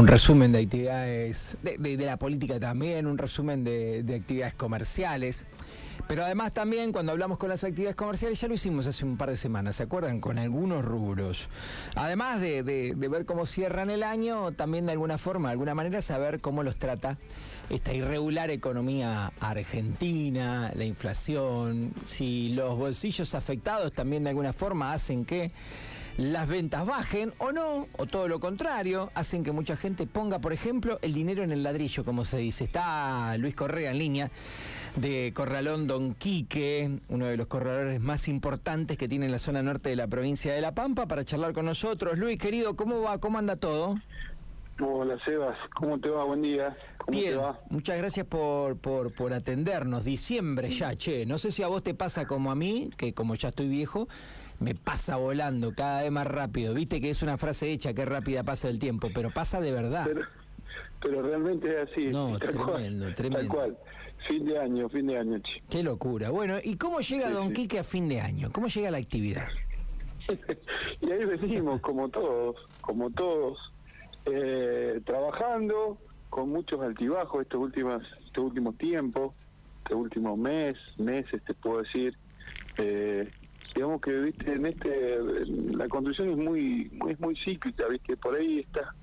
un resumen de actividades, de, la política también, un resumen de, actividades comerciales. Pero además también cuando hablamos con las actividades comerciales, ya lo hicimos hace un par de semanas, ¿se acuerdan? Con algunos rubros. Además de, de, ver cómo cierran el año, también de alguna forma, de alguna manera, saber cómo los trata esta irregular economía argentina, la inflación, si los bolsillos afectados también de alguna forma hacen que las ventas bajen o no, o todo lo contrario, hacen que mucha gente ponga, por ejemplo, el dinero en el ladrillo, como se dice. Está Luis Correa en línea de Corralón Don Quique, uno de los corredores más importantes que tiene en la zona norte de la provincia de La Pampa, para charlar con nosotros. Luis, querido, ¿cómo va? ¿Cómo anda todo? Hola Sebas, ¿cómo te va? Buen día. ¿Cómo Bien, te va? muchas gracias por, por, por atendernos. Diciembre ya, che. No sé si a vos te pasa como a mí, que como ya estoy viejo, me pasa volando cada vez más rápido. Viste que es una frase hecha, que rápida pasa el tiempo, pero pasa de verdad. Pero, realmente es así. No, tremendo, tremendo. Tal cual. Fin de año, fin de año. Qué locura. Bueno, ¿y cómo llega Don Quique a fin de año? ¿Cómo llega la actividad? y ahí venimos, como todos, como todos, eh, trabajando con muchos altibajos estos últimos, estos últimos tiempos, este último mes, meses, te puedo decir. Eh, digamos que viste en este la construcción es muy es muy cíclica viste por ahí está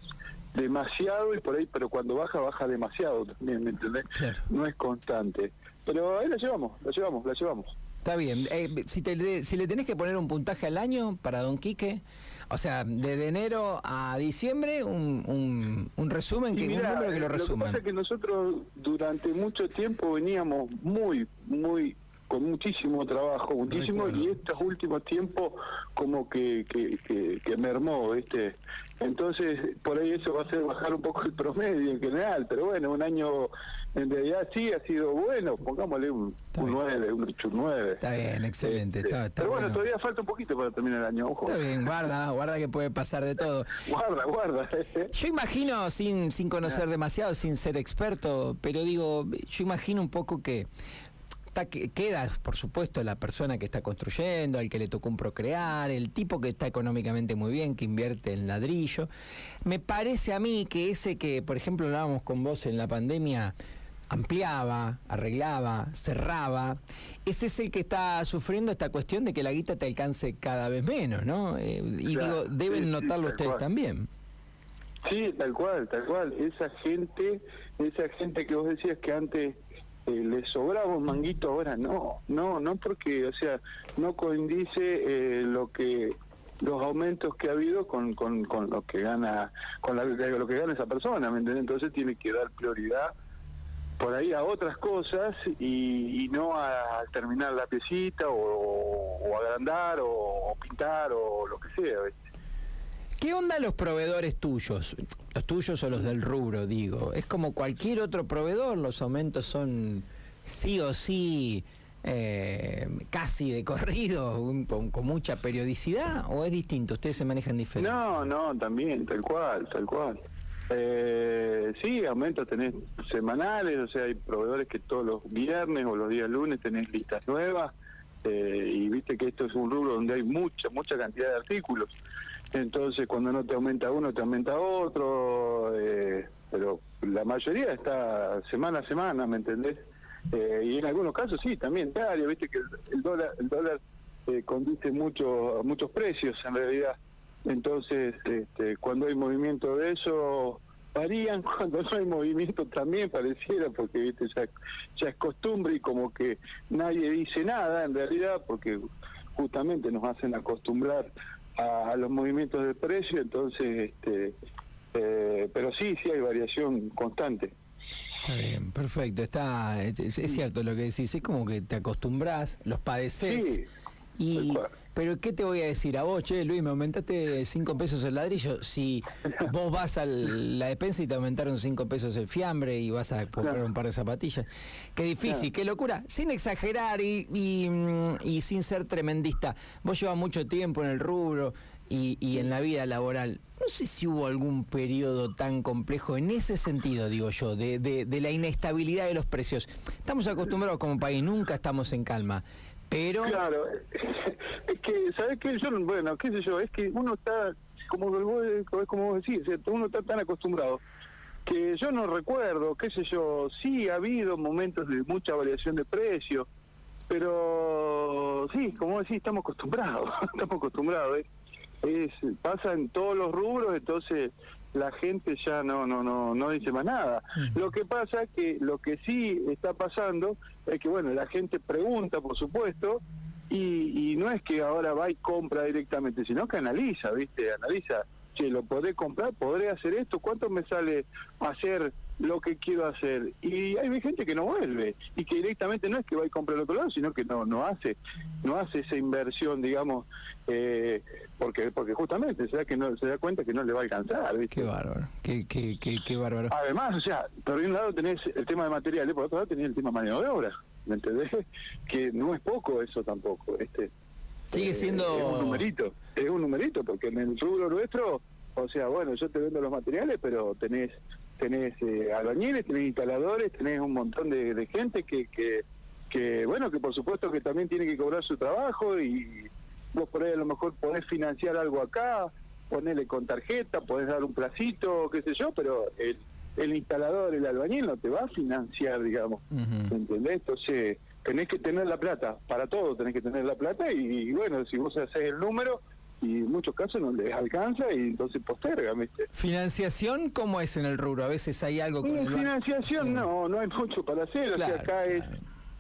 demasiado y por ahí pero cuando baja baja demasiado también me entendés no es constante. Pero ahí la llevamos la llevamos la llevamos. Está bien. Eh, si te, si le tenés que poner un puntaje al año para Don Quique o sea, de enero a diciembre, un, un, resumen, que, un número que lo resuma. Lo que pasa es que nosotros durante mucho tiempo veníamos muy, muy con muchísimo trabajo, muchísimo, y estos últimos tiempos como que, que, que, mermó, ¿viste? Entonces, por ahí eso va a hacer bajar un poco el promedio en general, pero bueno, un año en realidad sí ha sido bueno, pongámosle un, 9, un 8, 9. Está bien, excelente. Este, está, pero bueno, todavía falta un poquito para terminar el año, ojo. Está bien, guarda, guarda que puede pasar de todo. guarda, guarda. yo imagino, sin, sin conocer demasiado, sin ser experto, pero digo, yo imagino un poco que queda, por supuesto, la persona que está construyendo, al que le tocó un procrear, el tipo que está económicamente muy bien, que invierte en ladrillo. Me parece a mí que ese que, por ejemplo, hablábamos con vos en la pandemia, ampliaba, arreglaba, cerraba, ese es el que está sufriendo esta cuestión de que la guita te alcance cada vez menos, ¿no? Eh, y digo, deben notarlo ustedes también. Sí, tal cual, tal cual. Esa gente, esa gente que vos decías que antes eh, le sobraba un manguito ahora no no no porque o sea no coincide eh, lo que los aumentos que ha habido con, con, con lo que gana con lo que gana esa persona ¿me entiendes? entonces tiene que dar prioridad por ahí a otras cosas y, no a terminar la piecita o, agrandar o, pintar o lo que sea ¿Qué onda los proveedores tuyos? Los tuyos o los del rubro, digo. ¿Es como cualquier otro proveedor? ¿Los aumentos son sí o sí eh, casi de corrido, con, mucha periodicidad? ¿O es distinto? ¿Ustedes se manejan diferente? No, no, también, tal cual, tal cual. Eh, sí, aumentos tenés semanales, o sea, hay proveedores que todos los viernes o los días lunes tenés listas nuevas. Eh, y viste que esto es un rubro donde hay mucha, mucha cantidad de artículos. Entonces, cuando no te aumenta uno, te aumenta otro, eh, pero la mayoría está semana a semana, ¿me entendés? Eh, y en algunos casos sí, también diario, viste que el, dólar el dólar eh, condice mucho, muchos precios en realidad. Entonces, este, cuando hay movimiento de eso, varían, cuando no hay movimiento también pareciera, porque viste ya, ya es costumbre y como que nadie dice nada en realidad, porque justamente nos hacen acostumbrar a, los movimientos de precio, entonces, este, eh, pero sí, sí hay variación constante. Está bien, perfecto, está, es, cierto lo que decís, es como que te acostumbras, los padeces. Sí, y, pero ¿qué te voy a decir a vos, che, Luis, me aumentaste cinco pesos el ladrillo? Si vos vas a la despensa y te aumentaron cinco pesos el fiambre y vas a comprar un par de zapatillas. Qué difícil, qué locura. Sin exagerar y, y, sin ser tremendista. Vos llevas mucho tiempo en el rubro y, y en la vida laboral. No sé si hubo algún periodo tan complejo en ese sentido, digo yo, de, de, de la inestabilidad de los precios. Estamos acostumbrados como país, nunca estamos en calma. Pero... Claro, es que, ¿sabes qué? Yo, bueno, qué sé yo, es que uno está como vos, como vos decís, uno está tan acostumbrado que yo no recuerdo, qué sé yo, sí ha habido momentos de mucha variación de precio, pero sí, como decís, estamos acostumbrados, estamos acostumbrados. ¿eh? Es, pasa en todos los rubros, entonces la gente ya no no no no dice más nada. Lo que pasa es que lo que sí está pasando es que bueno, la gente pregunta, por supuesto, y, y no es que ahora va y compra directamente, sino que analiza, ¿viste? Analiza che, lo podré comprar, podré hacer esto, ¿cuánto me sale hacer lo que quiero hacer? Y hay gente que no vuelve y que directamente no es que va a comprar el otro lado, sino que no no hace no hace esa inversión, digamos, eh, porque porque justamente se da que no se da cuenta que no le va a alcanzar. ¿viste? Qué bárbaro, qué, qué, qué, bárbaro. Además, o sea, por un lado tenés el tema de materiales, por otro lado tenés el tema de mano de obra, ¿me entendés? Que no es poco eso tampoco, este Sigue siendo... es un numerito, es un numerito, porque en el rubro nuestro, o sea, bueno, yo te vendo los materiales, pero tenés tenés eh, albañiles, tenés instaladores, tenés un montón de, gente que, que, que, bueno, que por supuesto que también tiene que cobrar su trabajo y vos por ahí a lo mejor podés financiar algo acá, ponerle con tarjeta, podés dar un placito, qué sé yo, pero el, el instalador, el albañil no te va a financiar, digamos, ¿entendés? Entonces tenés que tener la plata, para todo tenés que tener la plata y, bueno, si vos haces el número y en muchos casos no les alcanza y entonces posterga, ¿viste? ¿Financiación cómo es en el rubro? A veces hay algo con el Financiación no, no hay mucho para hacer, o sea, acá es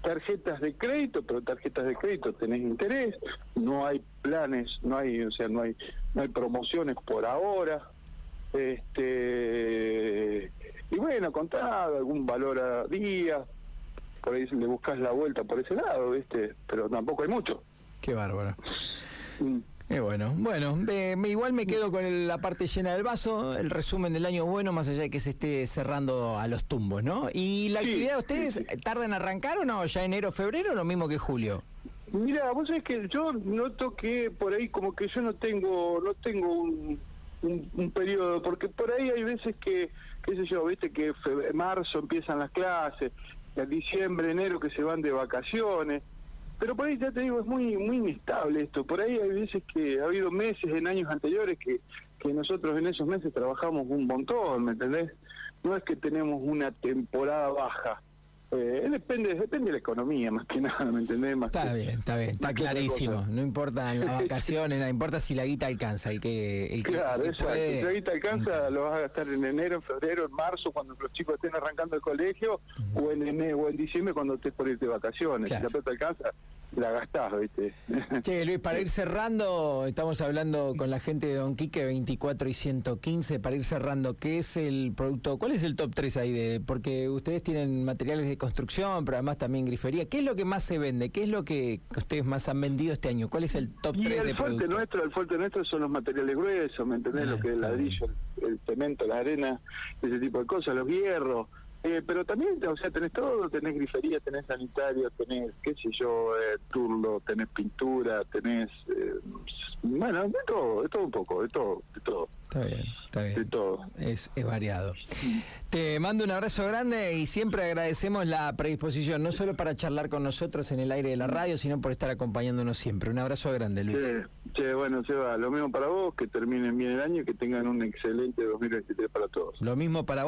tarjetas de crédito, pero tarjetas de crédito tenés interés, no hay planes, no hay, o sea, no hay no hay promociones por ahora. Este y bueno, contado algún valor a día, por ahí le buscas la vuelta por ese lado, ¿viste? Pero tampoco hay mucho. Qué bárbaro. Mm. bueno, bueno, igual me quedo con la parte llena del vaso, el resumen del año bueno, más allá de que se esté cerrando a los tumbos, ¿no? ¿Y la actividad de ustedes tarda en arrancar o no? ¿Ya enero, febrero o lo mismo que julio? Mira, vos sabés que yo noto que por ahí como que yo no tengo, no tengo un, un, periodo, porque por ahí hay veces que, qué sé yo, viste que marzo empiezan las clases, en diciembre, enero que se van de vacaciones. Pero por ahí ya te digo, es muy muy inestable esto. Por ahí hay veces que ha habido meses en años anteriores que, que nosotros en esos meses trabajamos un montón, ¿me entendés? No es que tenemos una temporada baja. Eh, depende depende de la economía, más que nada, ¿me entendés? está bien, está bien, está clarísimo. No importa las vacaciones, no importa si la guita alcanza. El que, el claro, Si la guita alcanza, lo vas a gastar en enero, en febrero, en marzo, cuando los chicos estén arrancando el colegio, o en enero, o en diciembre, cuando estés por irte de vacaciones. Si la plata alcanza, la gastás, ¿viste? Che, Luis, para ir cerrando, estamos hablando con la gente de Don Quique 24 y 115, para ir cerrando, ¿qué es el producto, cuál es el top 3 ahí? de Porque ustedes tienen materiales de construcción, pero además también grifería. ¿Qué es lo que más se vende? ¿Qué es lo que ustedes más han vendido este año? ¿Cuál es el top 3 el fuerte nuestro El fuerte nuestro son los materiales gruesos, ¿me entendés? Ah, lo que es el ladrillo, el cemento, la arena, ese tipo de cosas, los hierros eh, pero también, o sea, tenés todo, tenés grifería, tenés sanitario, tenés, qué sé yo, eh, turlo, tenés pintura, tenés, eh, bueno, de todo, de todo un poco, de todo, de todo. Está bien, está bien. De todo. Es, es variado. Te mando un abrazo grande y siempre agradecemos la predisposición, no solo para charlar con nosotros en el aire de la radio, sino por estar acompañándonos siempre. Un abrazo grande, Luis. Sí, bueno, Seba, lo mismo para vos, que terminen bien el año y que tengan un excelente 2023 para todos. Lo mismo para vos.